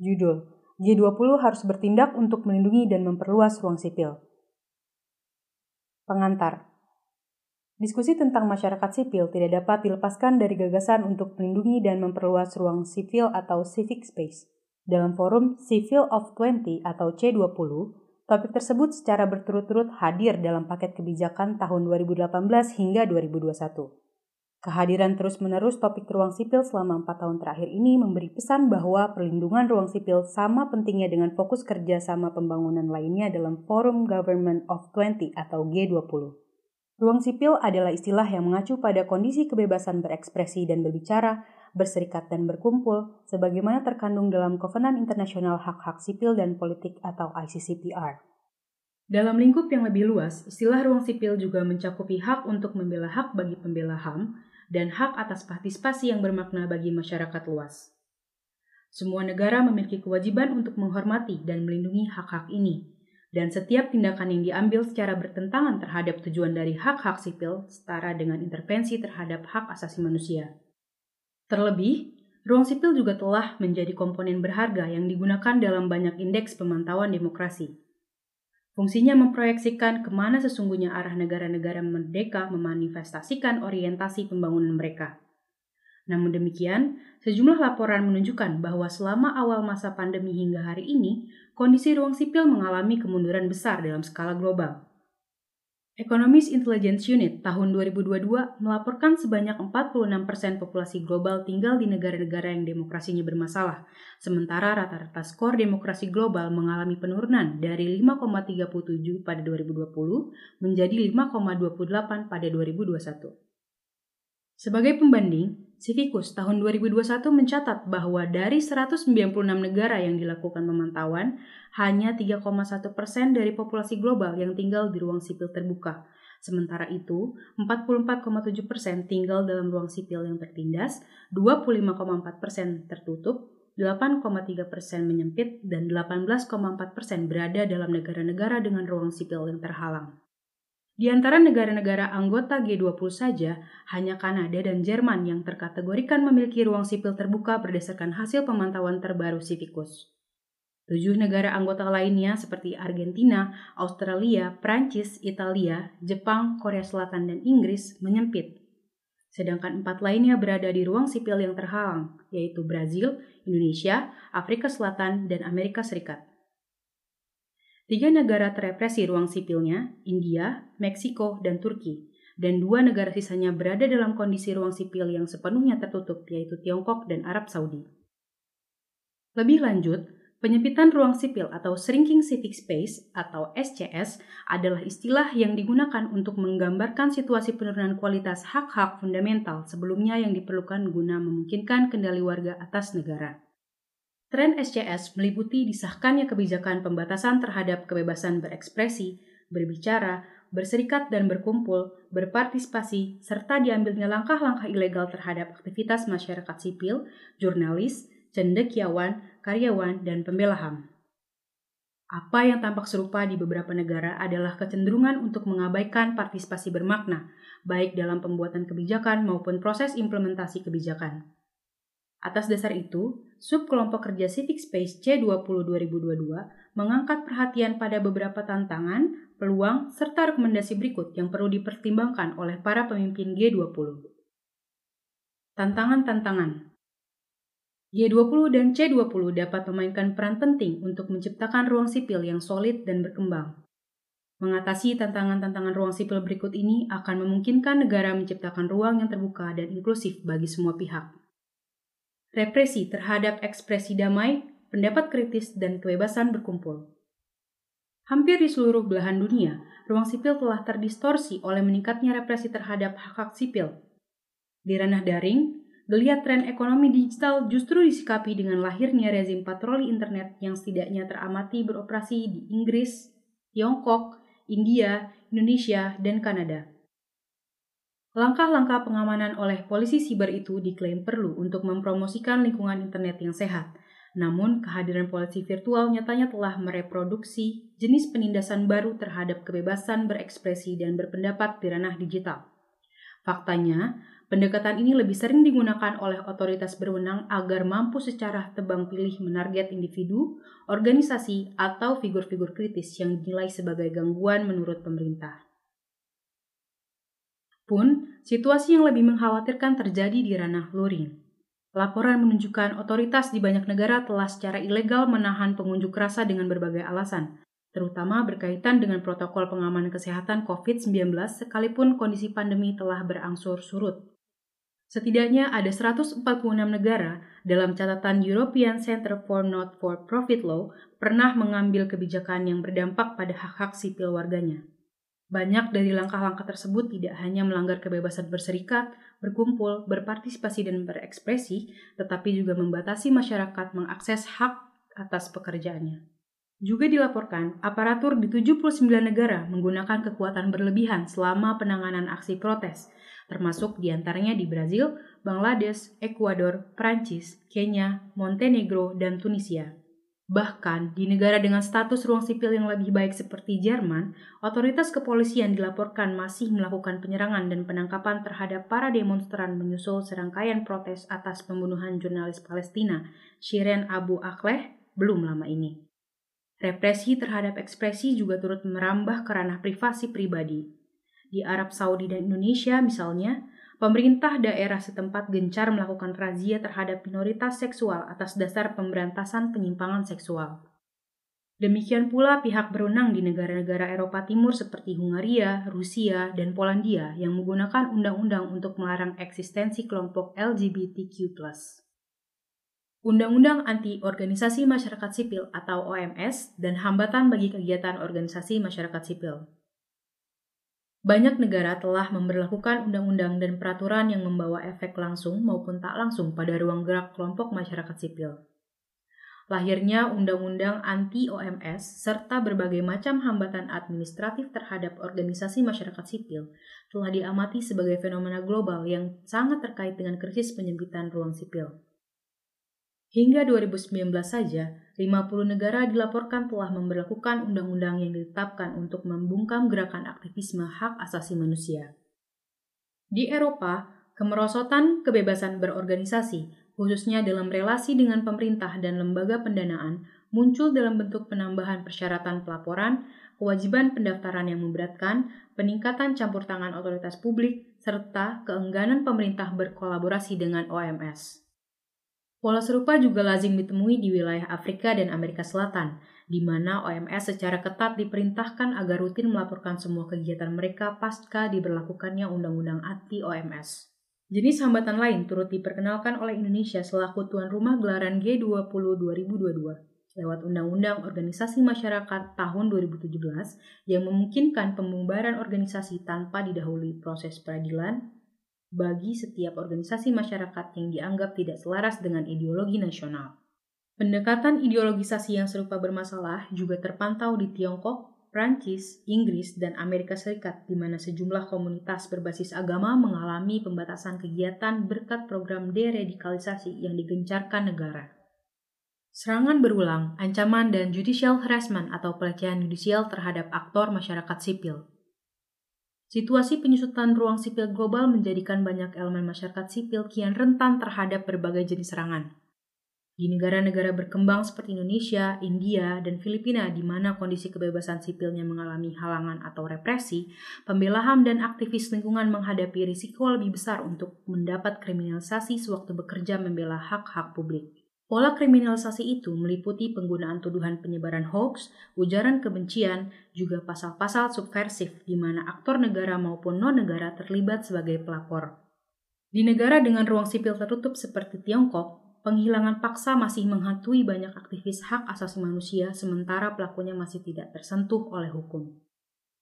Judul, G20 harus bertindak untuk melindungi dan memperluas ruang sipil. Pengantar Diskusi tentang masyarakat sipil tidak dapat dilepaskan dari gagasan untuk melindungi dan memperluas ruang sipil atau civic space. Dalam forum Civil of 20 atau C20, topik tersebut secara berturut-turut hadir dalam paket kebijakan tahun 2018 hingga 2021. Kehadiran terus-menerus topik ruang sipil selama empat tahun terakhir ini memberi pesan bahwa perlindungan ruang sipil sama pentingnya dengan fokus kerja sama pembangunan lainnya dalam Forum Government of 20 atau G20. Ruang sipil adalah istilah yang mengacu pada kondisi kebebasan berekspresi dan berbicara, berserikat dan berkumpul, sebagaimana terkandung dalam Kovenan Internasional Hak-Hak Sipil dan Politik atau ICCPR. Dalam lingkup yang lebih luas, istilah ruang sipil juga mencakupi hak untuk membela hak bagi pembela HAM, dan hak atas partisipasi yang bermakna bagi masyarakat luas. Semua negara memiliki kewajiban untuk menghormati dan melindungi hak-hak ini, dan setiap tindakan yang diambil secara bertentangan terhadap tujuan dari hak-hak sipil setara dengan intervensi terhadap hak asasi manusia. Terlebih, ruang sipil juga telah menjadi komponen berharga yang digunakan dalam banyak indeks pemantauan demokrasi, Fungsinya memproyeksikan ke mana sesungguhnya arah negara-negara merdeka memanifestasikan orientasi pembangunan mereka. Namun demikian, sejumlah laporan menunjukkan bahwa selama awal masa pandemi hingga hari ini, kondisi ruang sipil mengalami kemunduran besar dalam skala global. Economist Intelligence Unit tahun 2022 melaporkan sebanyak 46% populasi global tinggal di negara-negara yang demokrasinya bermasalah, sementara rata-rata skor demokrasi global mengalami penurunan dari 5,37 pada 2020 menjadi 5,28 pada 2021. Sebagai pembanding, Civicus tahun 2021 mencatat bahwa dari 196 negara yang dilakukan pemantauan, hanya 3,1 persen dari populasi global yang tinggal di ruang sipil terbuka. Sementara itu, 44,7 persen tinggal dalam ruang sipil yang tertindas, 25,4 persen tertutup, 8,3 persen menyempit, dan 18,4 persen berada dalam negara-negara dengan ruang sipil yang terhalang. Di antara negara-negara anggota G20 saja, hanya Kanada dan Jerman yang terkategorikan memiliki ruang sipil terbuka berdasarkan hasil pemantauan terbaru Civicus. Tujuh negara anggota lainnya seperti Argentina, Australia, Prancis, Italia, Jepang, Korea Selatan, dan Inggris menyempit. Sedangkan empat lainnya berada di ruang sipil yang terhalang, yaitu Brazil, Indonesia, Afrika Selatan, dan Amerika Serikat. Tiga negara terepresi ruang sipilnya, India, Meksiko, dan Turki, dan dua negara sisanya berada dalam kondisi ruang sipil yang sepenuhnya tertutup, yaitu Tiongkok dan Arab Saudi. Lebih lanjut, penyempitan ruang sipil atau Shrinking Civic Space atau SCS adalah istilah yang digunakan untuk menggambarkan situasi penurunan kualitas hak-hak fundamental sebelumnya yang diperlukan guna memungkinkan kendali warga atas negara. Tren SCS meliputi disahkannya kebijakan pembatasan terhadap kebebasan berekspresi, berbicara, berserikat dan berkumpul, berpartisipasi, serta diambilnya langkah-langkah ilegal terhadap aktivitas masyarakat sipil, jurnalis, cendekiawan, karyawan, dan pembela HAM. Apa yang tampak serupa di beberapa negara adalah kecenderungan untuk mengabaikan partisipasi bermakna, baik dalam pembuatan kebijakan maupun proses implementasi kebijakan. Atas dasar itu, subkelompok kerja Civic Space C20 2022 mengangkat perhatian pada beberapa tantangan, peluang, serta rekomendasi berikut yang perlu dipertimbangkan oleh para pemimpin G20. Tantangan-tantangan G20 dan C20 dapat memainkan peran penting untuk menciptakan ruang sipil yang solid dan berkembang. Mengatasi tantangan-tantangan ruang sipil berikut ini akan memungkinkan negara menciptakan ruang yang terbuka dan inklusif bagi semua pihak represi terhadap ekspresi damai, pendapat kritis, dan kebebasan berkumpul. Hampir di seluruh belahan dunia, ruang sipil telah terdistorsi oleh meningkatnya represi terhadap hak-hak sipil. Di ranah daring, geliat tren ekonomi digital justru disikapi dengan lahirnya rezim patroli internet yang setidaknya teramati beroperasi di Inggris, Tiongkok, India, Indonesia, dan Kanada. Langkah-langkah pengamanan oleh polisi siber itu diklaim perlu untuk mempromosikan lingkungan internet yang sehat. Namun, kehadiran polisi virtual nyatanya telah mereproduksi jenis penindasan baru terhadap kebebasan berekspresi dan berpendapat di ranah digital. Faktanya, Pendekatan ini lebih sering digunakan oleh otoritas berwenang agar mampu secara tebang pilih menarget individu, organisasi, atau figur-figur kritis yang dinilai sebagai gangguan menurut pemerintah. Pun, situasi yang lebih mengkhawatirkan terjadi di ranah luring. Laporan menunjukkan otoritas di banyak negara telah secara ilegal menahan pengunjuk rasa dengan berbagai alasan, terutama berkaitan dengan protokol pengamanan kesehatan COVID-19 sekalipun kondisi pandemi telah berangsur surut. Setidaknya ada 146 negara dalam catatan European Center for Not for Profit Law pernah mengambil kebijakan yang berdampak pada hak-hak sipil warganya. Banyak dari langkah-langkah tersebut tidak hanya melanggar kebebasan berserikat, berkumpul, berpartisipasi, dan berekspresi, tetapi juga membatasi masyarakat mengakses hak atas pekerjaannya. Juga dilaporkan, aparatur di 79 negara menggunakan kekuatan berlebihan selama penanganan aksi protes, termasuk di antaranya di Brazil, Bangladesh, Ekuador, Prancis, Kenya, Montenegro, dan Tunisia. Bahkan di negara dengan status ruang sipil yang lebih baik seperti Jerman, otoritas kepolisian dilaporkan masih melakukan penyerangan dan penangkapan terhadap para demonstran menyusul serangkaian protes atas pembunuhan jurnalis Palestina, Shirin Abu Akleh, belum lama ini. Represi terhadap ekspresi juga turut merambah ke ranah privasi pribadi, di Arab Saudi dan Indonesia misalnya, pemerintah daerah setempat gencar melakukan razia terhadap minoritas seksual atas dasar pemberantasan penyimpangan seksual. Demikian pula pihak berwenang di negara-negara Eropa Timur seperti Hungaria, Rusia, dan Polandia yang menggunakan undang-undang untuk melarang eksistensi kelompok LGBTQ+. Undang-undang Anti Organisasi Masyarakat Sipil atau OMS dan hambatan bagi kegiatan organisasi masyarakat sipil. Banyak negara telah memperlakukan undang-undang dan peraturan yang membawa efek langsung maupun tak langsung pada ruang gerak kelompok masyarakat sipil. Lahirnya undang-undang anti-OMS serta berbagai macam hambatan administratif terhadap organisasi masyarakat sipil telah diamati sebagai fenomena global yang sangat terkait dengan krisis penyempitan ruang sipil. Hingga 2019 saja, 50 negara dilaporkan telah memperlakukan undang-undang yang ditetapkan untuk membungkam gerakan aktivisme hak asasi manusia. Di Eropa, kemerosotan kebebasan berorganisasi, khususnya dalam relasi dengan pemerintah dan lembaga pendanaan, muncul dalam bentuk penambahan persyaratan pelaporan, kewajiban pendaftaran yang memberatkan, peningkatan campur tangan otoritas publik, serta keengganan pemerintah berkolaborasi dengan OMS. Pola serupa juga lazim ditemui di wilayah Afrika dan Amerika Selatan, di mana OMS secara ketat diperintahkan agar rutin melaporkan semua kegiatan mereka pasca diberlakukannya Undang-Undang anti OMS. Jenis hambatan lain turut diperkenalkan oleh Indonesia selaku tuan rumah gelaran G20 2022 lewat Undang-Undang Organisasi Masyarakat tahun 2017 yang memungkinkan pembubaran organisasi tanpa didahului proses peradilan, bagi setiap organisasi masyarakat yang dianggap tidak selaras dengan ideologi nasional. Pendekatan ideologisasi yang serupa bermasalah juga terpantau di Tiongkok, Prancis, Inggris, dan Amerika Serikat, di mana sejumlah komunitas berbasis agama mengalami pembatasan kegiatan berkat program deradikalisasi yang digencarkan negara. Serangan berulang, ancaman, dan judicial harassment atau pelecehan judicial terhadap aktor masyarakat sipil Situasi penyusutan ruang sipil global menjadikan banyak elemen masyarakat sipil kian rentan terhadap berbagai jenis serangan. Di negara-negara berkembang seperti Indonesia, India, dan Filipina di mana kondisi kebebasan sipilnya mengalami halangan atau represi, pembela HAM dan aktivis lingkungan menghadapi risiko lebih besar untuk mendapat kriminalisasi sewaktu bekerja membela hak-hak publik. Pola kriminalisasi itu meliputi penggunaan tuduhan penyebaran hoax, ujaran kebencian, juga pasal-pasal subversif di mana aktor negara maupun non-negara terlibat sebagai pelapor. Di negara dengan ruang sipil tertutup seperti Tiongkok, penghilangan paksa masih menghantui banyak aktivis hak asasi manusia sementara pelakunya masih tidak tersentuh oleh hukum.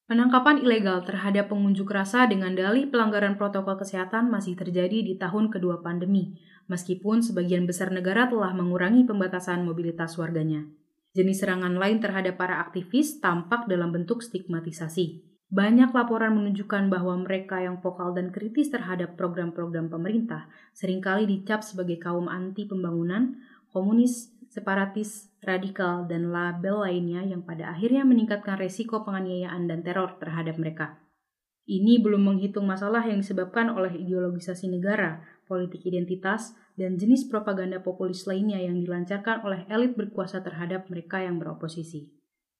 Penangkapan ilegal terhadap pengunjuk rasa dengan dalih pelanggaran protokol kesehatan masih terjadi di tahun kedua pandemi, meskipun sebagian besar negara telah mengurangi pembatasan mobilitas warganya. Jenis serangan lain terhadap para aktivis tampak dalam bentuk stigmatisasi. Banyak laporan menunjukkan bahwa mereka yang vokal dan kritis terhadap program-program pemerintah sering kali dicap sebagai kaum anti pembangunan, komunis, separatis, radikal, dan label lainnya yang pada akhirnya meningkatkan resiko penganiayaan dan teror terhadap mereka. Ini belum menghitung masalah yang disebabkan oleh ideologisasi negara, politik identitas, dan jenis propaganda populis lainnya yang dilancarkan oleh elit berkuasa terhadap mereka yang beroposisi.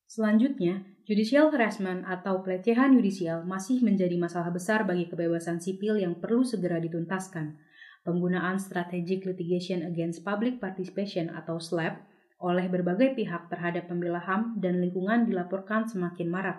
Selanjutnya, judicial harassment atau pelecehan yudisial masih menjadi masalah besar bagi kebebasan sipil yang perlu segera dituntaskan. Penggunaan Strategic Litigation Against Public Participation atau SLAP oleh berbagai pihak terhadap pembela HAM dan lingkungan dilaporkan semakin marak.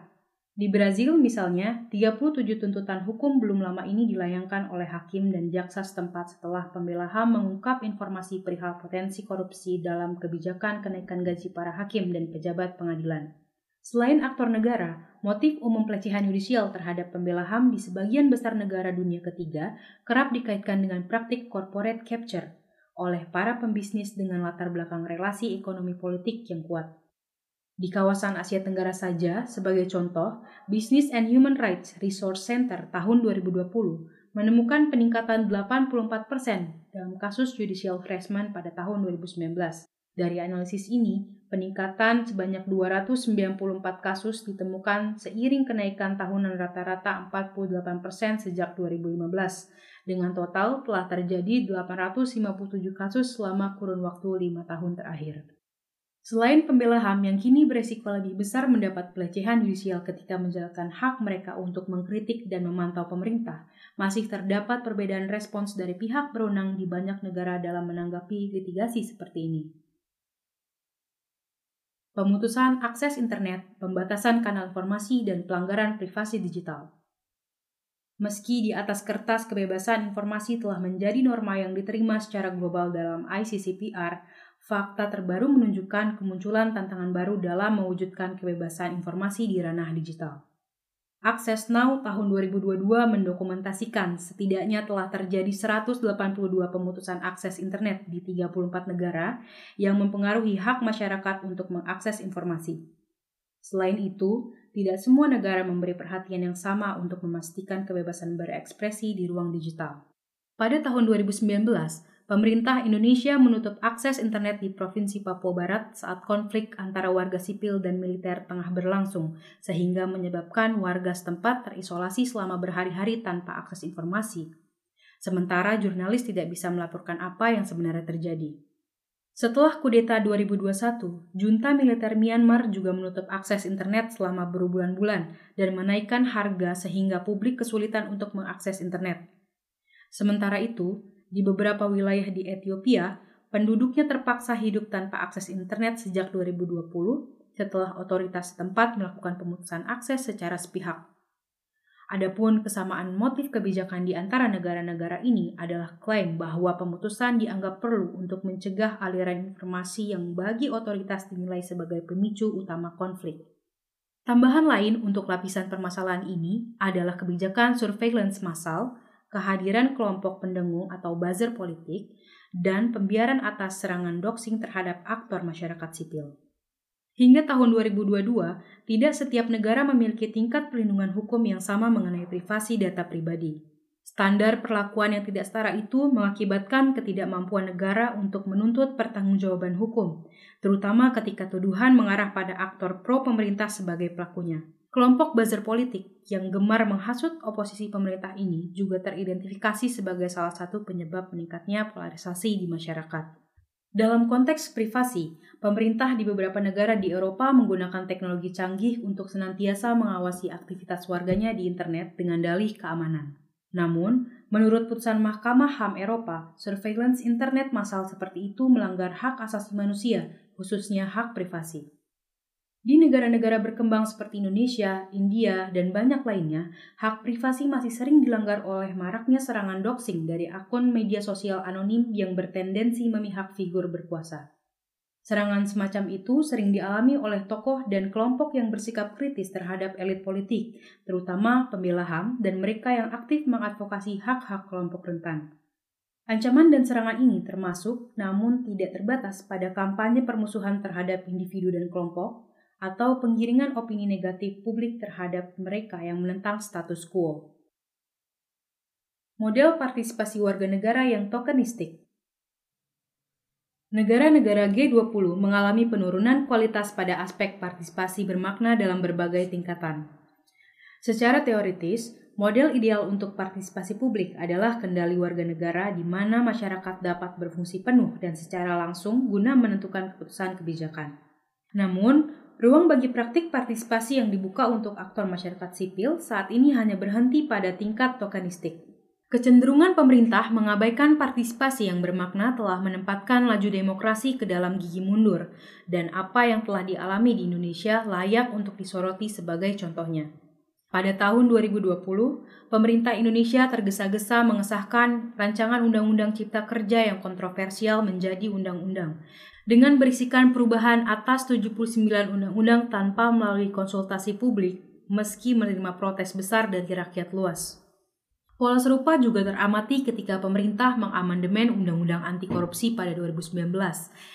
Di Brazil misalnya, 37 tuntutan hukum belum lama ini dilayangkan oleh hakim dan jaksa setempat setelah pembela HAM mengungkap informasi perihal potensi korupsi dalam kebijakan kenaikan gaji para hakim dan pejabat pengadilan. Selain aktor negara, motif umum pelecehan yudisial terhadap pembela HAM di sebagian besar negara dunia ketiga kerap dikaitkan dengan praktik corporate capture oleh para pembisnis dengan latar belakang relasi ekonomi politik yang kuat. Di kawasan Asia Tenggara saja, sebagai contoh, Business and Human Rights Resource Center tahun 2020 menemukan peningkatan 84% dalam kasus judicial harassment pada tahun 2019. Dari analisis ini, peningkatan sebanyak 294 kasus ditemukan seiring kenaikan tahunan rata-rata 48% sejak 2015. Dengan total telah terjadi 857 kasus selama kurun waktu 5 tahun terakhir. Selain pembela HAM yang kini beresiko lebih besar mendapat pelecehan yudisial ketika menjalankan hak mereka untuk mengkritik dan memantau pemerintah, masih terdapat perbedaan respons dari pihak berwenang di banyak negara dalam menanggapi litigasi seperti ini. Pemutusan akses internet, pembatasan kanal informasi, dan pelanggaran privasi digital. Meski di atas kertas kebebasan informasi telah menjadi norma yang diterima secara global dalam ICCPR, fakta terbaru menunjukkan kemunculan tantangan baru dalam mewujudkan kebebasan informasi di ranah digital. Access Now tahun 2022 mendokumentasikan setidaknya telah terjadi 182 pemutusan akses internet di 34 negara yang mempengaruhi hak masyarakat untuk mengakses informasi. Selain itu, tidak semua negara memberi perhatian yang sama untuk memastikan kebebasan berekspresi di ruang digital. Pada tahun 2019, Pemerintah Indonesia menutup akses internet di Provinsi Papua Barat saat konflik antara warga sipil dan militer tengah berlangsung, sehingga menyebabkan warga setempat terisolasi selama berhari-hari tanpa akses informasi. Sementara jurnalis tidak bisa melaporkan apa yang sebenarnya terjadi. Setelah kudeta 2021, junta militer Myanmar juga menutup akses internet selama berbulan-bulan dan menaikkan harga sehingga publik kesulitan untuk mengakses internet. Sementara itu, di beberapa wilayah di Ethiopia, penduduknya terpaksa hidup tanpa akses internet sejak 2020 setelah otoritas setempat melakukan pemutusan akses secara sepihak. Adapun kesamaan motif kebijakan di antara negara-negara ini adalah klaim bahwa pemutusan dianggap perlu untuk mencegah aliran informasi yang bagi otoritas dinilai sebagai pemicu utama konflik. Tambahan lain untuk lapisan permasalahan ini adalah kebijakan surveillance massal kehadiran kelompok pendengung atau buzzer politik, dan pembiaran atas serangan doxing terhadap aktor masyarakat sipil. Hingga tahun 2022, tidak setiap negara memiliki tingkat perlindungan hukum yang sama mengenai privasi data pribadi. Standar perlakuan yang tidak setara itu mengakibatkan ketidakmampuan negara untuk menuntut pertanggungjawaban hukum, terutama ketika tuduhan mengarah pada aktor pro pemerintah sebagai pelakunya. Kelompok buzzer politik yang gemar menghasut oposisi pemerintah ini juga teridentifikasi sebagai salah satu penyebab meningkatnya polarisasi di masyarakat. Dalam konteks privasi, pemerintah di beberapa negara di Eropa menggunakan teknologi canggih untuk senantiasa mengawasi aktivitas warganya di internet dengan dalih keamanan. Namun, menurut putusan Mahkamah HAM Eropa, surveillance internet massal seperti itu melanggar hak asasi manusia, khususnya hak privasi. Di negara-negara berkembang seperti Indonesia, India, dan banyak lainnya, hak privasi masih sering dilanggar oleh maraknya serangan doxing dari akun media sosial anonim yang bertendensi memihak figur berkuasa. Serangan semacam itu sering dialami oleh tokoh dan kelompok yang bersikap kritis terhadap elit politik, terutama pembela HAM dan mereka yang aktif mengadvokasi hak-hak kelompok rentan. Ancaman dan serangan ini termasuk, namun tidak terbatas pada kampanye permusuhan terhadap individu dan kelompok, atau penggiringan opini negatif publik terhadap mereka yang menentang status quo. Model partisipasi warga negara yang tokenistik Negara-negara G20 mengalami penurunan kualitas pada aspek partisipasi bermakna dalam berbagai tingkatan. Secara teoritis, model ideal untuk partisipasi publik adalah kendali warga negara di mana masyarakat dapat berfungsi penuh dan secara langsung guna menentukan keputusan kebijakan. Namun, ruang bagi praktik partisipasi yang dibuka untuk aktor masyarakat sipil saat ini hanya berhenti pada tingkat tokenistik. Kecenderungan pemerintah mengabaikan partisipasi yang bermakna telah menempatkan laju demokrasi ke dalam gigi mundur, dan apa yang telah dialami di Indonesia layak untuk disoroti sebagai contohnya. Pada tahun 2020, pemerintah Indonesia tergesa-gesa mengesahkan rancangan Undang-Undang Cipta Kerja yang kontroversial menjadi undang-undang, dengan berisikan perubahan atas 79 undang-undang tanpa melalui konsultasi publik, meski menerima protes besar dari rakyat luas. Pola serupa juga teramati ketika pemerintah mengamandemen Undang-Undang Anti Korupsi pada 2019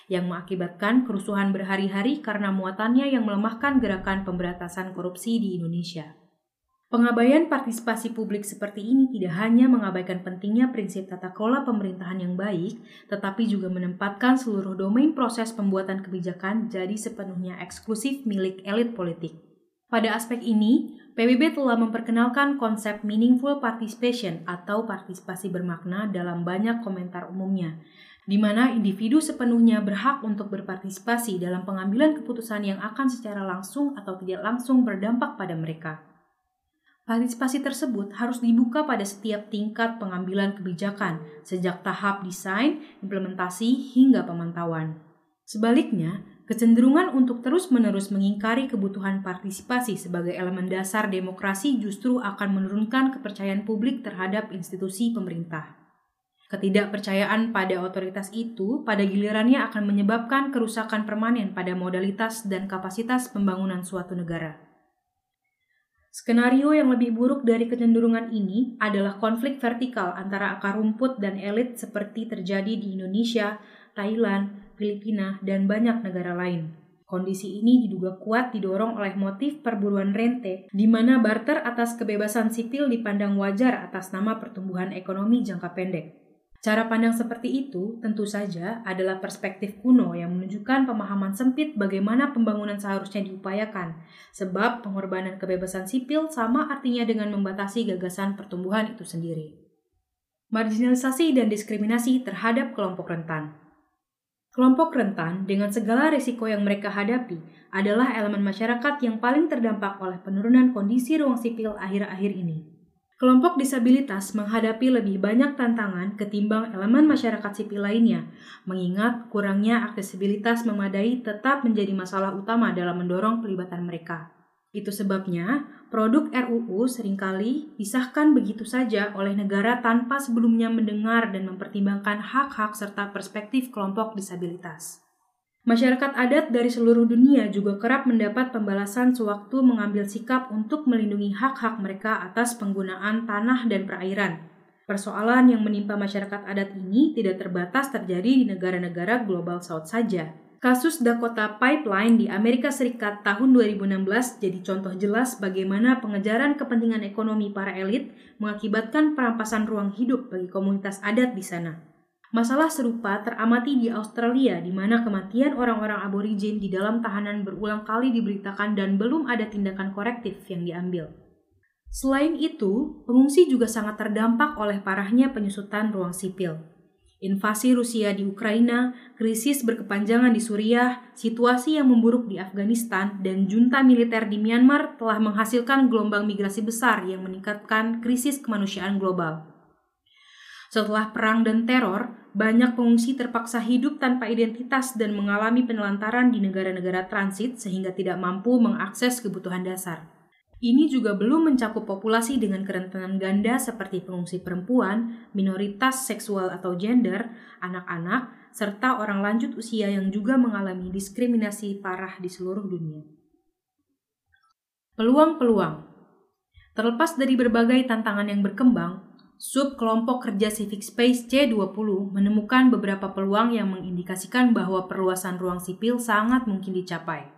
yang mengakibatkan kerusuhan berhari-hari karena muatannya yang melemahkan gerakan pemberantasan korupsi di Indonesia. Pengabaian partisipasi publik seperti ini tidak hanya mengabaikan pentingnya prinsip tata kelola pemerintahan yang baik, tetapi juga menempatkan seluruh domain proses pembuatan kebijakan jadi sepenuhnya eksklusif milik elit politik. Pada aspek ini, PBB telah memperkenalkan konsep meaningful participation atau partisipasi bermakna dalam banyak komentar umumnya, di mana individu sepenuhnya berhak untuk berpartisipasi dalam pengambilan keputusan yang akan secara langsung atau tidak langsung berdampak pada mereka. Partisipasi tersebut harus dibuka pada setiap tingkat pengambilan kebijakan, sejak tahap desain, implementasi, hingga pemantauan. Sebaliknya, Kecenderungan untuk terus-menerus mengingkari kebutuhan partisipasi sebagai elemen dasar demokrasi justru akan menurunkan kepercayaan publik terhadap institusi pemerintah. Ketidakpercayaan pada otoritas itu pada gilirannya akan menyebabkan kerusakan permanen pada modalitas dan kapasitas pembangunan suatu negara. Skenario yang lebih buruk dari kecenderungan ini adalah konflik vertikal antara akar rumput dan elit seperti terjadi di Indonesia, Thailand, Filipina, dan banyak negara lain. Kondisi ini diduga kuat didorong oleh motif perburuan rente, di mana barter atas kebebasan sipil dipandang wajar atas nama pertumbuhan ekonomi jangka pendek. Cara pandang seperti itu tentu saja adalah perspektif kuno yang menunjukkan pemahaman sempit bagaimana pembangunan seharusnya diupayakan, sebab pengorbanan kebebasan sipil sama artinya dengan membatasi gagasan pertumbuhan itu sendiri. Marginalisasi dan diskriminasi terhadap kelompok rentan. Kelompok rentan dengan segala risiko yang mereka hadapi adalah elemen masyarakat yang paling terdampak oleh penurunan kondisi ruang sipil akhir-akhir ini. Kelompok disabilitas menghadapi lebih banyak tantangan ketimbang elemen masyarakat sipil lainnya, mengingat kurangnya aksesibilitas memadai tetap menjadi masalah utama dalam mendorong pelibatan mereka. Itu sebabnya produk RUU sering kali disahkan begitu saja oleh negara tanpa sebelumnya mendengar dan mempertimbangkan hak-hak serta perspektif kelompok disabilitas. Masyarakat adat dari seluruh dunia juga kerap mendapat pembalasan sewaktu mengambil sikap untuk melindungi hak-hak mereka atas penggunaan tanah dan perairan. Persoalan yang menimpa masyarakat adat ini tidak terbatas terjadi di negara-negara global South saja. Kasus Dakota Pipeline di Amerika Serikat tahun 2016 jadi contoh jelas bagaimana pengejaran kepentingan ekonomi para elit mengakibatkan perampasan ruang hidup bagi komunitas adat di sana. Masalah serupa teramati di Australia di mana kematian orang-orang aborigin di dalam tahanan berulang kali diberitakan dan belum ada tindakan korektif yang diambil. Selain itu, pengungsi juga sangat terdampak oleh parahnya penyusutan ruang sipil invasi Rusia di Ukraina, krisis berkepanjangan di Suriah, situasi yang memburuk di Afghanistan, dan junta militer di Myanmar telah menghasilkan gelombang migrasi besar yang meningkatkan krisis kemanusiaan global. Setelah perang dan teror, banyak pengungsi terpaksa hidup tanpa identitas dan mengalami penelantaran di negara-negara transit sehingga tidak mampu mengakses kebutuhan dasar. Ini juga belum mencakup populasi dengan kerentanan ganda seperti pengungsi perempuan, minoritas seksual atau gender, anak-anak, serta orang lanjut usia yang juga mengalami diskriminasi parah di seluruh dunia. Peluang-peluang Terlepas dari berbagai tantangan yang berkembang, sub kelompok kerja Civic Space C20 menemukan beberapa peluang yang mengindikasikan bahwa perluasan ruang sipil sangat mungkin dicapai.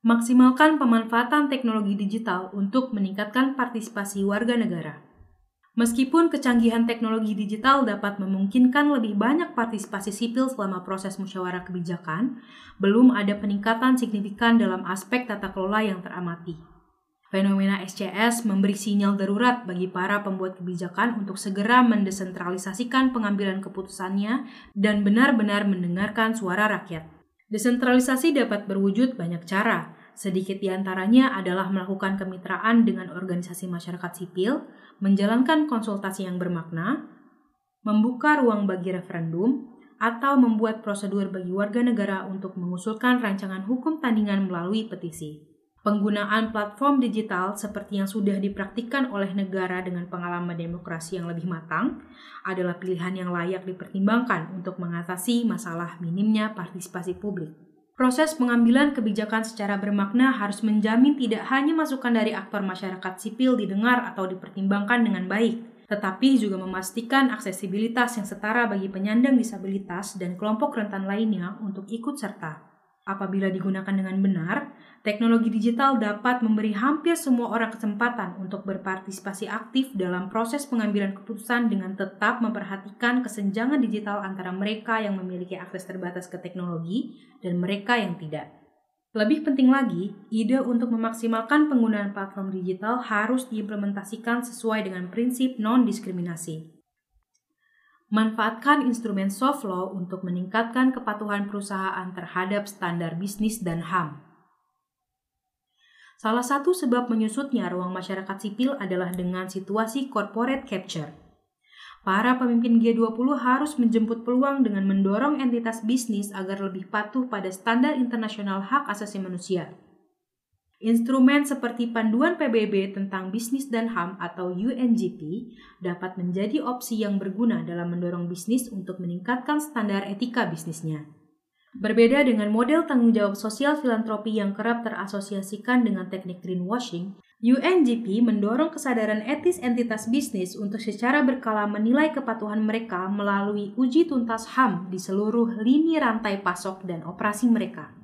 Maksimalkan pemanfaatan teknologi digital untuk meningkatkan partisipasi warga negara. Meskipun kecanggihan teknologi digital dapat memungkinkan lebih banyak partisipasi sipil selama proses musyawarah kebijakan, belum ada peningkatan signifikan dalam aspek tata kelola yang teramati. Fenomena SCS memberi sinyal darurat bagi para pembuat kebijakan untuk segera mendesentralisasikan pengambilan keputusannya dan benar-benar mendengarkan suara rakyat. Desentralisasi dapat berwujud banyak cara. Sedikit di antaranya adalah melakukan kemitraan dengan organisasi masyarakat sipil, menjalankan konsultasi yang bermakna, membuka ruang bagi referendum, atau membuat prosedur bagi warga negara untuk mengusulkan rancangan hukum tandingan melalui petisi. Penggunaan platform digital seperti yang sudah dipraktikkan oleh negara dengan pengalaman demokrasi yang lebih matang adalah pilihan yang layak dipertimbangkan untuk mengatasi masalah minimnya partisipasi publik. Proses pengambilan kebijakan secara bermakna harus menjamin tidak hanya masukan dari aktor masyarakat sipil didengar atau dipertimbangkan dengan baik, tetapi juga memastikan aksesibilitas yang setara bagi penyandang disabilitas dan kelompok rentan lainnya untuk ikut serta. Apabila digunakan dengan benar, teknologi digital dapat memberi hampir semua orang kesempatan untuk berpartisipasi aktif dalam proses pengambilan keputusan dengan tetap memperhatikan kesenjangan digital antara mereka yang memiliki akses terbatas ke teknologi dan mereka yang tidak. Lebih penting lagi, ide untuk memaksimalkan penggunaan platform digital harus diimplementasikan sesuai dengan prinsip non-diskriminasi. Manfaatkan instrumen soft law untuk meningkatkan kepatuhan perusahaan terhadap standar bisnis dan HAM. Salah satu sebab menyusutnya ruang masyarakat sipil adalah dengan situasi corporate capture. Para pemimpin G20 harus menjemput peluang dengan mendorong entitas bisnis agar lebih patuh pada standar internasional hak asasi manusia. Instrumen seperti Panduan PBB tentang Bisnis dan HAM atau UNGP dapat menjadi opsi yang berguna dalam mendorong bisnis untuk meningkatkan standar etika bisnisnya. Berbeda dengan model tanggung jawab sosial filantropi yang kerap terasosiasikan dengan teknik greenwashing, UNGP mendorong kesadaran etis entitas bisnis untuk secara berkala menilai kepatuhan mereka melalui uji tuntas HAM di seluruh lini rantai pasok dan operasi mereka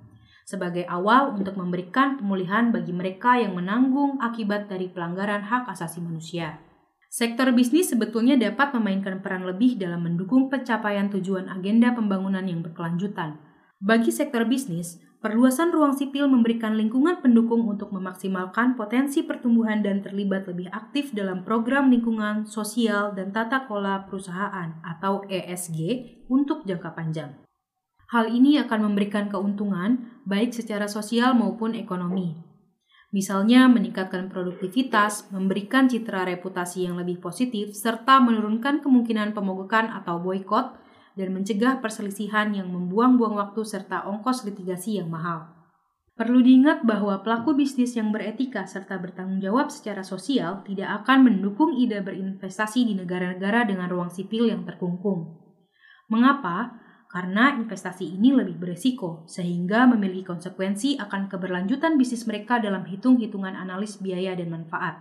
sebagai awal untuk memberikan pemulihan bagi mereka yang menanggung akibat dari pelanggaran hak asasi manusia. Sektor bisnis sebetulnya dapat memainkan peran lebih dalam mendukung pencapaian tujuan agenda pembangunan yang berkelanjutan. Bagi sektor bisnis, perluasan ruang sipil memberikan lingkungan pendukung untuk memaksimalkan potensi pertumbuhan dan terlibat lebih aktif dalam program lingkungan, sosial, dan tata kelola perusahaan atau ESG untuk jangka panjang. Hal ini akan memberikan keuntungan baik secara sosial maupun ekonomi. Misalnya meningkatkan produktivitas, memberikan citra reputasi yang lebih positif, serta menurunkan kemungkinan pemogokan atau boykot dan mencegah perselisihan yang membuang-buang waktu serta ongkos litigasi yang mahal. Perlu diingat bahwa pelaku bisnis yang beretika serta bertanggung jawab secara sosial tidak akan mendukung ide berinvestasi di negara-negara dengan ruang sipil yang terkungkung. Mengapa? karena investasi ini lebih beresiko, sehingga memiliki konsekuensi akan keberlanjutan bisnis mereka dalam hitung-hitungan analis biaya dan manfaat.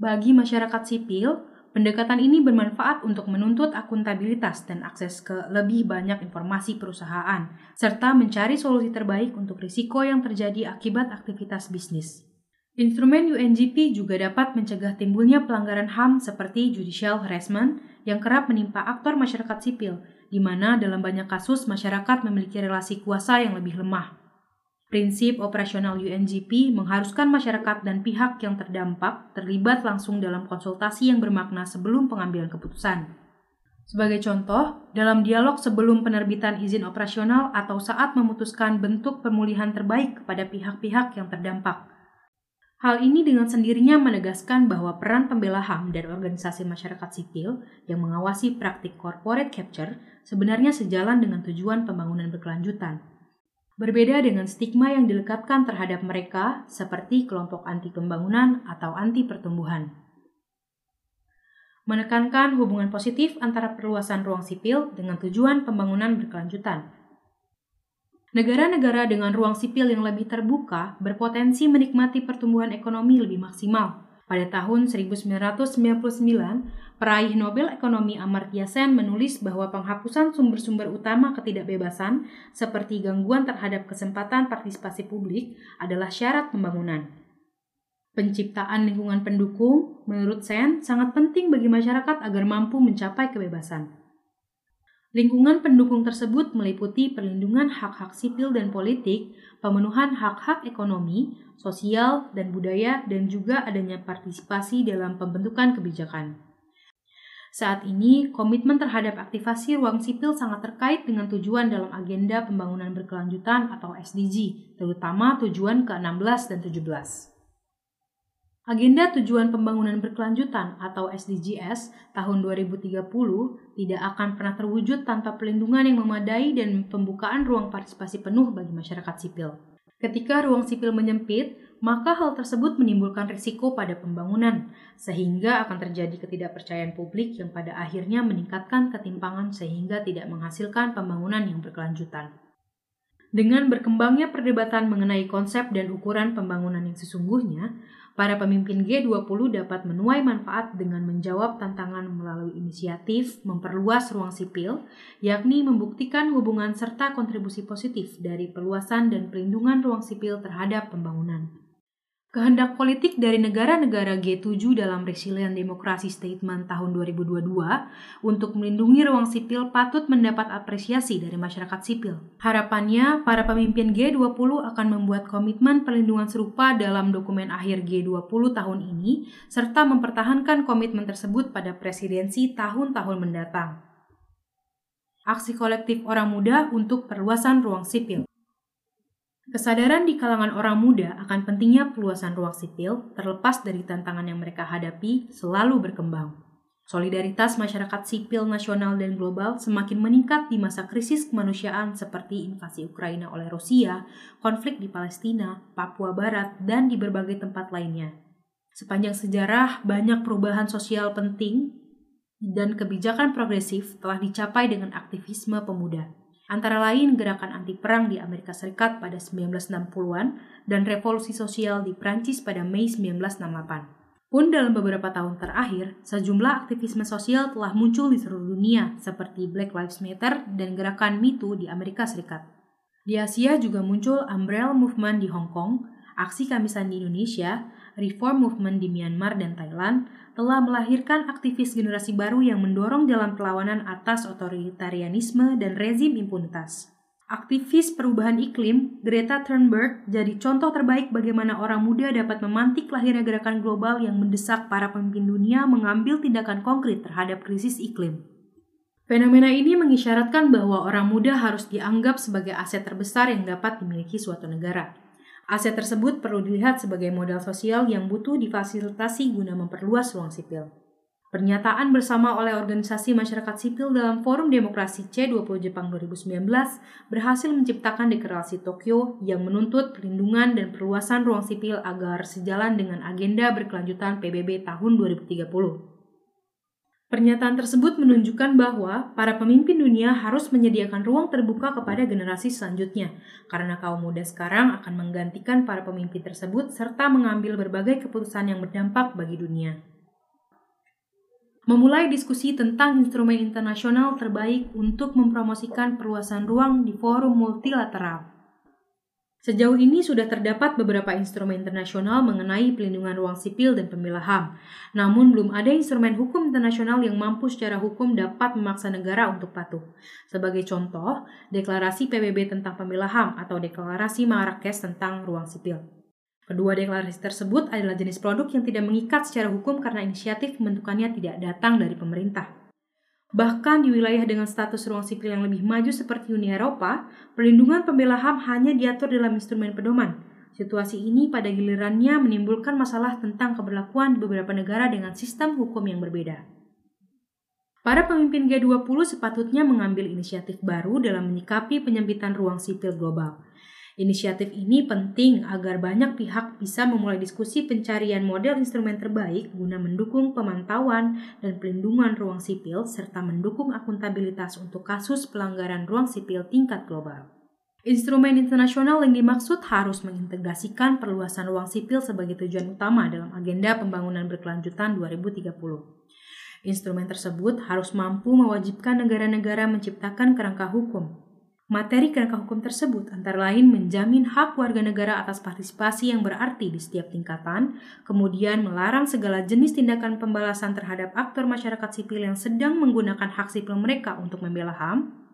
Bagi masyarakat sipil, pendekatan ini bermanfaat untuk menuntut akuntabilitas dan akses ke lebih banyak informasi perusahaan, serta mencari solusi terbaik untuk risiko yang terjadi akibat aktivitas bisnis. Instrumen UNGP juga dapat mencegah timbulnya pelanggaran HAM seperti judicial harassment yang kerap menimpa aktor masyarakat sipil di mana dalam banyak kasus masyarakat memiliki relasi kuasa yang lebih lemah. Prinsip operasional UNGP mengharuskan masyarakat dan pihak yang terdampak terlibat langsung dalam konsultasi yang bermakna sebelum pengambilan keputusan. Sebagai contoh, dalam dialog sebelum penerbitan izin operasional atau saat memutuskan bentuk pemulihan terbaik kepada pihak-pihak yang terdampak, Hal ini dengan sendirinya menegaskan bahwa peran pembela HAM dan organisasi masyarakat sipil yang mengawasi praktik corporate capture sebenarnya sejalan dengan tujuan pembangunan berkelanjutan. Berbeda dengan stigma yang dilekatkan terhadap mereka seperti kelompok anti pembangunan atau anti pertumbuhan. Menekankan hubungan positif antara perluasan ruang sipil dengan tujuan pembangunan berkelanjutan Negara-negara dengan ruang sipil yang lebih terbuka berpotensi menikmati pertumbuhan ekonomi lebih maksimal. Pada tahun 1999, peraih Nobel Ekonomi Amartya Sen menulis bahwa penghapusan sumber-sumber utama ketidakbebasan seperti gangguan terhadap kesempatan partisipasi publik adalah syarat pembangunan. Penciptaan lingkungan pendukung, menurut Sen, sangat penting bagi masyarakat agar mampu mencapai kebebasan. Lingkungan pendukung tersebut meliputi perlindungan hak-hak sipil dan politik, pemenuhan hak-hak ekonomi, sosial, dan budaya, dan juga adanya partisipasi dalam pembentukan kebijakan. Saat ini, komitmen terhadap aktivasi ruang sipil sangat terkait dengan tujuan dalam agenda pembangunan berkelanjutan atau SDG, terutama tujuan ke-16 dan 17. Agenda Tujuan Pembangunan Berkelanjutan atau SDGs tahun 2030 tidak akan pernah terwujud tanpa pelindungan yang memadai dan pembukaan ruang partisipasi penuh bagi masyarakat sipil. Ketika ruang sipil menyempit, maka hal tersebut menimbulkan risiko pada pembangunan, sehingga akan terjadi ketidakpercayaan publik yang pada akhirnya meningkatkan ketimpangan sehingga tidak menghasilkan pembangunan yang berkelanjutan. Dengan berkembangnya perdebatan mengenai konsep dan ukuran pembangunan yang sesungguhnya, Para pemimpin G20 dapat menuai manfaat dengan menjawab tantangan melalui inisiatif memperluas ruang sipil, yakni membuktikan hubungan serta kontribusi positif dari perluasan dan pelindungan ruang sipil terhadap pembangunan. Kehendak politik dari negara-negara G7 dalam Resilient Demokrasi Statement tahun 2022 untuk melindungi ruang sipil patut mendapat apresiasi dari masyarakat sipil. Harapannya, para pemimpin G20 akan membuat komitmen perlindungan serupa dalam dokumen akhir G20 tahun ini, serta mempertahankan komitmen tersebut pada presidensi tahun-tahun mendatang. Aksi kolektif orang muda untuk perluasan ruang sipil. Kesadaran di kalangan orang muda akan pentingnya peluasan ruang sipil, terlepas dari tantangan yang mereka hadapi, selalu berkembang. Solidaritas masyarakat sipil nasional dan global semakin meningkat di masa krisis kemanusiaan seperti invasi Ukraina oleh Rusia, konflik di Palestina, Papua Barat, dan di berbagai tempat lainnya. Sepanjang sejarah, banyak perubahan sosial penting dan kebijakan progresif telah dicapai dengan aktivisme pemuda antara lain gerakan anti perang di Amerika Serikat pada 1960-an dan revolusi sosial di Prancis pada Mei 1968. Pun dalam beberapa tahun terakhir, sejumlah aktivisme sosial telah muncul di seluruh dunia seperti Black Lives Matter dan gerakan Me Too di Amerika Serikat. Di Asia juga muncul Umbrella Movement di Hong Kong, aksi kamisan di Indonesia, Reform Movement di Myanmar dan Thailand, telah melahirkan aktivis generasi baru yang mendorong jalan perlawanan atas otoritarianisme dan rezim impunitas. Aktivis perubahan iklim, Greta Thunberg, jadi contoh terbaik bagaimana orang muda dapat memantik lahirnya gerakan global yang mendesak para pemimpin dunia mengambil tindakan konkret terhadap krisis iklim. Fenomena ini mengisyaratkan bahwa orang muda harus dianggap sebagai aset terbesar yang dapat dimiliki suatu negara. Aset tersebut perlu dilihat sebagai modal sosial yang butuh difasilitasi guna memperluas ruang sipil. Pernyataan bersama oleh organisasi masyarakat sipil dalam Forum Demokrasi C20 Jepang 2019 berhasil menciptakan deklarasi Tokyo yang menuntut perlindungan dan perluasan ruang sipil agar sejalan dengan agenda berkelanjutan PBB tahun 2030. Pernyataan tersebut menunjukkan bahwa para pemimpin dunia harus menyediakan ruang terbuka kepada generasi selanjutnya, karena kaum muda sekarang akan menggantikan para pemimpin tersebut serta mengambil berbagai keputusan yang berdampak bagi dunia. Memulai diskusi tentang instrumen internasional terbaik untuk mempromosikan perluasan ruang di forum multilateral. Sejauh ini sudah terdapat beberapa instrumen internasional mengenai pelindungan ruang sipil dan pembela HAM. Namun belum ada instrumen hukum internasional yang mampu secara hukum dapat memaksa negara untuk patuh. Sebagai contoh, Deklarasi PBB tentang pembela HAM atau Deklarasi Marrakesh tentang ruang sipil. Kedua deklarasi tersebut adalah jenis produk yang tidak mengikat secara hukum karena inisiatif pembentukannya tidak datang dari pemerintah. Bahkan di wilayah dengan status ruang sipil yang lebih maju seperti Uni Eropa, perlindungan pembela HAM hanya diatur dalam instrumen pedoman. Situasi ini pada gilirannya menimbulkan masalah tentang keberlakuan di beberapa negara dengan sistem hukum yang berbeda. Para pemimpin G20 sepatutnya mengambil inisiatif baru dalam menyikapi penyempitan ruang sipil global. Inisiatif ini penting agar banyak pihak bisa memulai diskusi pencarian model instrumen terbaik guna mendukung pemantauan dan pelindungan ruang sipil serta mendukung akuntabilitas untuk kasus pelanggaran ruang sipil tingkat global. Instrumen internasional yang dimaksud harus mengintegrasikan perluasan ruang sipil sebagai tujuan utama dalam agenda pembangunan berkelanjutan 2030. Instrumen tersebut harus mampu mewajibkan negara-negara menciptakan kerangka hukum, Materi kerangka hukum tersebut antara lain menjamin hak warga negara atas partisipasi yang berarti di setiap tingkatan, kemudian melarang segala jenis tindakan pembalasan terhadap aktor masyarakat sipil yang sedang menggunakan hak sipil mereka untuk membela HAM,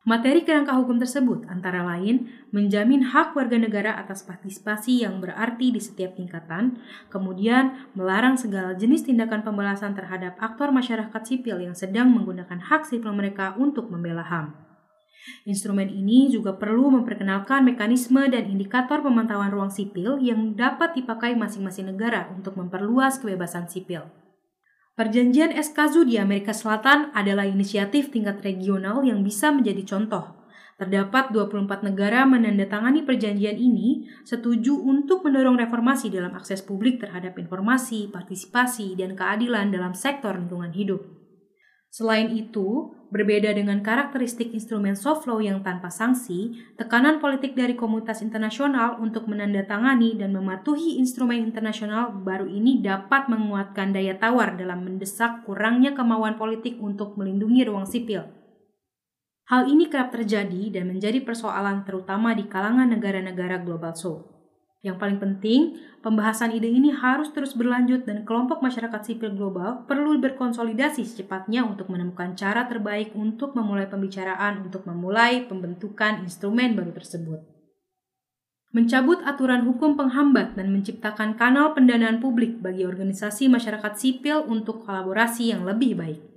Materi kerangka hukum tersebut antara lain menjamin hak warga negara atas partisipasi yang berarti di setiap tingkatan, kemudian melarang segala jenis tindakan pembalasan terhadap aktor masyarakat sipil yang sedang menggunakan hak sipil mereka untuk membela HAM. Instrumen ini juga perlu memperkenalkan mekanisme dan indikator pemantauan ruang sipil yang dapat dipakai masing-masing negara untuk memperluas kebebasan sipil. Perjanjian Eskazu di Amerika Selatan adalah inisiatif tingkat regional yang bisa menjadi contoh. Terdapat 24 negara menandatangani perjanjian ini setuju untuk mendorong reformasi dalam akses publik terhadap informasi, partisipasi, dan keadilan dalam sektor lingkungan hidup. Selain itu, berbeda dengan karakteristik instrumen soft law yang tanpa sanksi, tekanan politik dari komunitas internasional untuk menandatangani dan mematuhi instrumen internasional baru ini dapat menguatkan daya tawar dalam mendesak kurangnya kemauan politik untuk melindungi ruang sipil. Hal ini kerap terjadi dan menjadi persoalan terutama di kalangan negara-negara global south. Yang paling penting, pembahasan ide ini harus terus berlanjut dan kelompok masyarakat sipil global perlu berkonsolidasi secepatnya untuk menemukan cara terbaik untuk memulai pembicaraan untuk memulai pembentukan instrumen baru tersebut. Mencabut aturan hukum penghambat dan menciptakan kanal pendanaan publik bagi organisasi masyarakat sipil untuk kolaborasi yang lebih baik.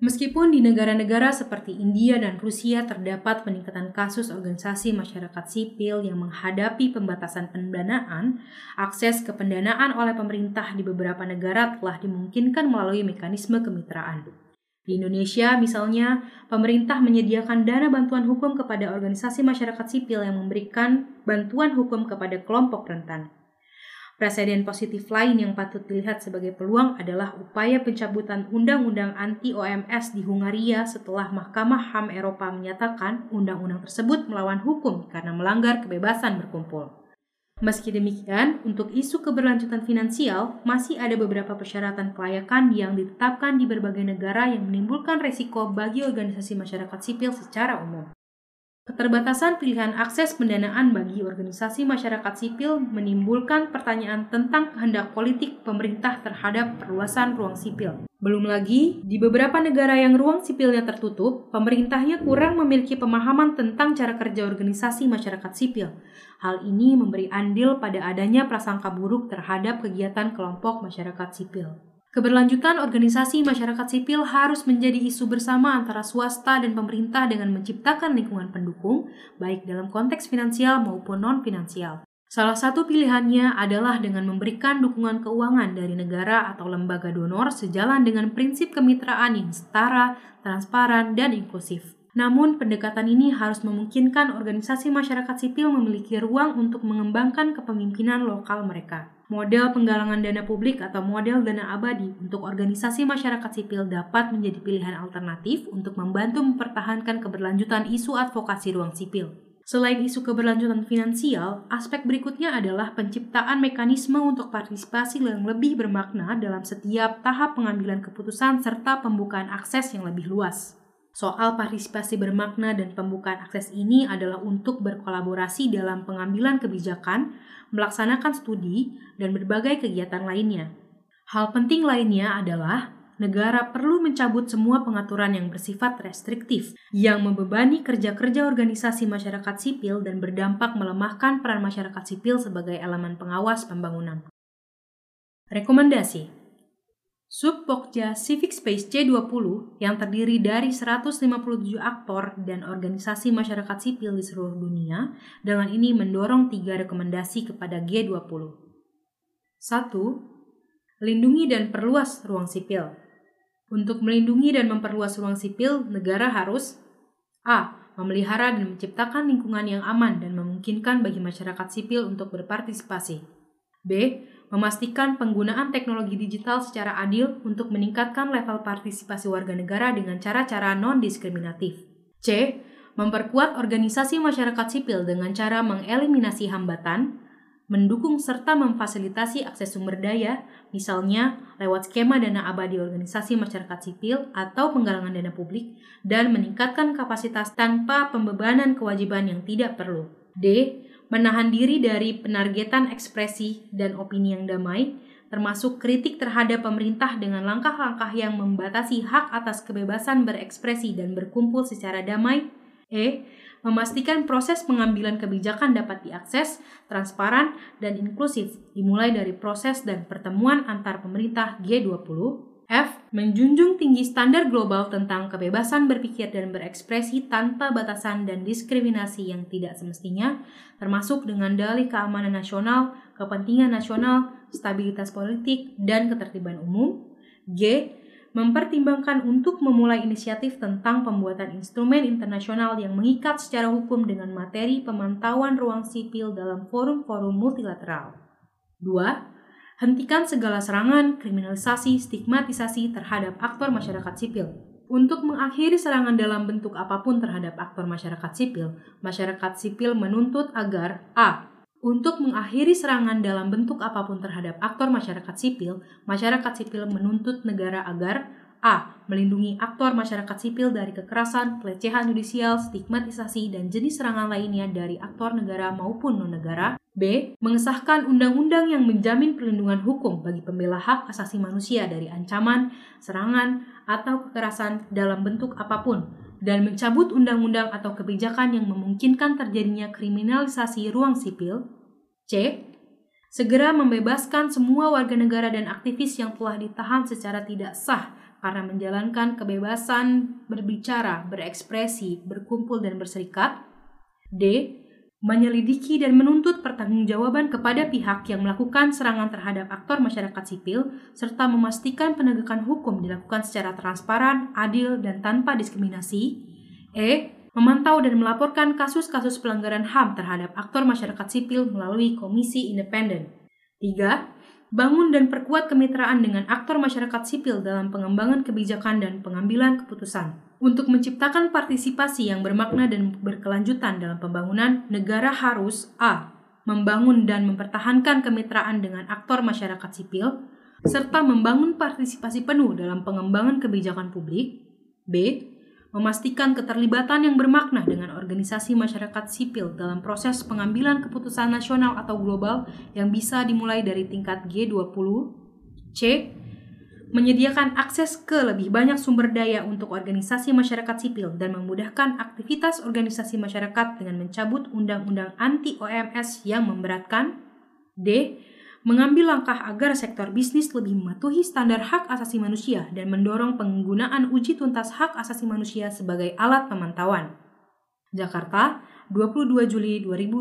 Meskipun di negara-negara seperti India dan Rusia terdapat peningkatan kasus organisasi masyarakat sipil yang menghadapi pembatasan pendanaan, akses ke pendanaan oleh pemerintah di beberapa negara telah dimungkinkan melalui mekanisme kemitraan. Di Indonesia, misalnya, pemerintah menyediakan dana bantuan hukum kepada organisasi masyarakat sipil yang memberikan bantuan hukum kepada kelompok rentan. Presiden positif lain yang patut dilihat sebagai peluang adalah upaya pencabutan undang-undang anti-OMS di Hungaria setelah Mahkamah HAM Eropa menyatakan undang-undang tersebut melawan hukum karena melanggar kebebasan berkumpul. Meski demikian, untuk isu keberlanjutan finansial, masih ada beberapa persyaratan kelayakan yang ditetapkan di berbagai negara yang menimbulkan resiko bagi organisasi masyarakat sipil secara umum. Keterbatasan pilihan akses pendanaan bagi organisasi masyarakat sipil menimbulkan pertanyaan tentang kehendak politik pemerintah terhadap perluasan ruang sipil. Belum lagi, di beberapa negara yang ruang sipilnya tertutup, pemerintahnya kurang memiliki pemahaman tentang cara kerja organisasi masyarakat sipil. Hal ini memberi andil pada adanya prasangka buruk terhadap kegiatan kelompok masyarakat sipil. Keberlanjutan organisasi masyarakat sipil harus menjadi isu bersama antara swasta dan pemerintah dengan menciptakan lingkungan pendukung, baik dalam konteks finansial maupun non-finansial. Salah satu pilihannya adalah dengan memberikan dukungan keuangan dari negara atau lembaga donor sejalan dengan prinsip kemitraan yang setara, transparan, dan inklusif. Namun, pendekatan ini harus memungkinkan organisasi masyarakat sipil memiliki ruang untuk mengembangkan kepemimpinan lokal mereka. Model penggalangan dana publik atau model dana abadi untuk organisasi masyarakat sipil dapat menjadi pilihan alternatif untuk membantu mempertahankan keberlanjutan isu advokasi ruang sipil. Selain isu keberlanjutan finansial, aspek berikutnya adalah penciptaan mekanisme untuk partisipasi yang lebih bermakna dalam setiap tahap pengambilan keputusan serta pembukaan akses yang lebih luas. Soal partisipasi bermakna dan pembukaan akses ini adalah untuk berkolaborasi dalam pengambilan kebijakan, melaksanakan studi, dan berbagai kegiatan lainnya. Hal penting lainnya adalah negara perlu mencabut semua pengaturan yang bersifat restriktif, yang membebani kerja-kerja organisasi masyarakat sipil dan berdampak melemahkan peran masyarakat sipil sebagai elemen pengawas pembangunan. Rekomendasi Subpokja Civic Space C20 yang terdiri dari 157 aktor dan organisasi masyarakat sipil di seluruh dunia dengan ini mendorong tiga rekomendasi kepada G20. 1. Lindungi dan perluas ruang sipil. Untuk melindungi dan memperluas ruang sipil, negara harus A. Memelihara dan menciptakan lingkungan yang aman dan memungkinkan bagi masyarakat sipil untuk berpartisipasi. B memastikan penggunaan teknologi digital secara adil untuk meningkatkan level partisipasi warga negara dengan cara-cara non-diskriminatif. C. Memperkuat organisasi masyarakat sipil dengan cara mengeliminasi hambatan. mendukung serta memfasilitasi akses sumber daya, misalnya lewat skema dana abadi organisasi masyarakat sipil atau penggalangan dana publik, dan meningkatkan kapasitas tanpa pembebanan kewajiban yang tidak perlu. D. Menahan diri dari penargetan ekspresi dan opini yang damai, termasuk kritik terhadap pemerintah dengan langkah-langkah yang membatasi hak atas kebebasan berekspresi dan berkumpul secara damai. E memastikan proses pengambilan kebijakan dapat diakses, transparan, dan inklusif, dimulai dari proses dan pertemuan antar pemerintah G20. F. Menjunjung tinggi standar global tentang kebebasan berpikir dan berekspresi tanpa batasan dan diskriminasi yang tidak semestinya, termasuk dengan dalih keamanan nasional, kepentingan nasional, stabilitas politik, dan ketertiban umum. G mempertimbangkan untuk memulai inisiatif tentang pembuatan instrumen internasional yang mengikat secara hukum dengan materi pemantauan ruang sipil dalam forum-forum multilateral. 2. Hentikan segala serangan, kriminalisasi, stigmatisasi terhadap aktor masyarakat sipil. Untuk mengakhiri serangan dalam bentuk apa pun terhadap aktor masyarakat sipil, masyarakat sipil menuntut agar a untuk mengakhiri serangan dalam bentuk apa pun terhadap aktor masyarakat sipil, masyarakat sipil menuntut negara agar A. Melindungi aktor masyarakat sipil dari kekerasan, pelecehan judisial, stigmatisasi, dan jenis serangan lainnya dari aktor negara maupun non-negara. B. Mengesahkan undang-undang yang menjamin perlindungan hukum bagi pembela hak asasi manusia dari ancaman, serangan, atau kekerasan dalam bentuk apa pun, dan mencabut undang-undang atau kebijakan yang memungkinkan terjadinya kriminalisasi ruang sipil. C. Segera membebaskan semua warga negara dan aktivis yang telah ditahan secara tidak sah karena menjalankan kebebasan berbicara, berekspresi, berkumpul, dan berserikat. D. Menyelidiki dan menuntut pertanggungjawaban kepada pihak yang melakukan serangan terhadap aktor masyarakat sipil, serta memastikan penegakan hukum dilakukan secara transparan, adil, dan tanpa diskriminasi. E. Memantau dan melaporkan kasus-kasus pelanggaran HAM terhadap aktor masyarakat sipil melalui komisi independen. 3. Bangun dan perkuat kemitraan dengan aktor masyarakat sipil dalam pengembangan kebijakan dan pengambilan keputusan. Untuk menciptakan partisipasi yang bermakna dan berkelanjutan dalam pembangunan, negara harus A. Membangun dan mempertahankan kemitraan dengan aktor masyarakat sipil, serta membangun partisipasi penuh dalam pengembangan kebijakan publik. B. Memastikan keterlibatan yang bermakna dengan organisasi masyarakat sipil dalam proses pengambilan keputusan nasional atau global yang bisa dimulai dari tingkat G20. C menyediakan akses ke lebih banyak sumber daya untuk organisasi masyarakat sipil dan memudahkan aktivitas organisasi masyarakat dengan mencabut undang-undang anti-OMS yang memberatkan. D. Mengambil langkah agar sektor bisnis lebih mematuhi standar hak asasi manusia dan mendorong penggunaan uji tuntas hak asasi manusia sebagai alat pemantauan. Jakarta, 22 Juli 2020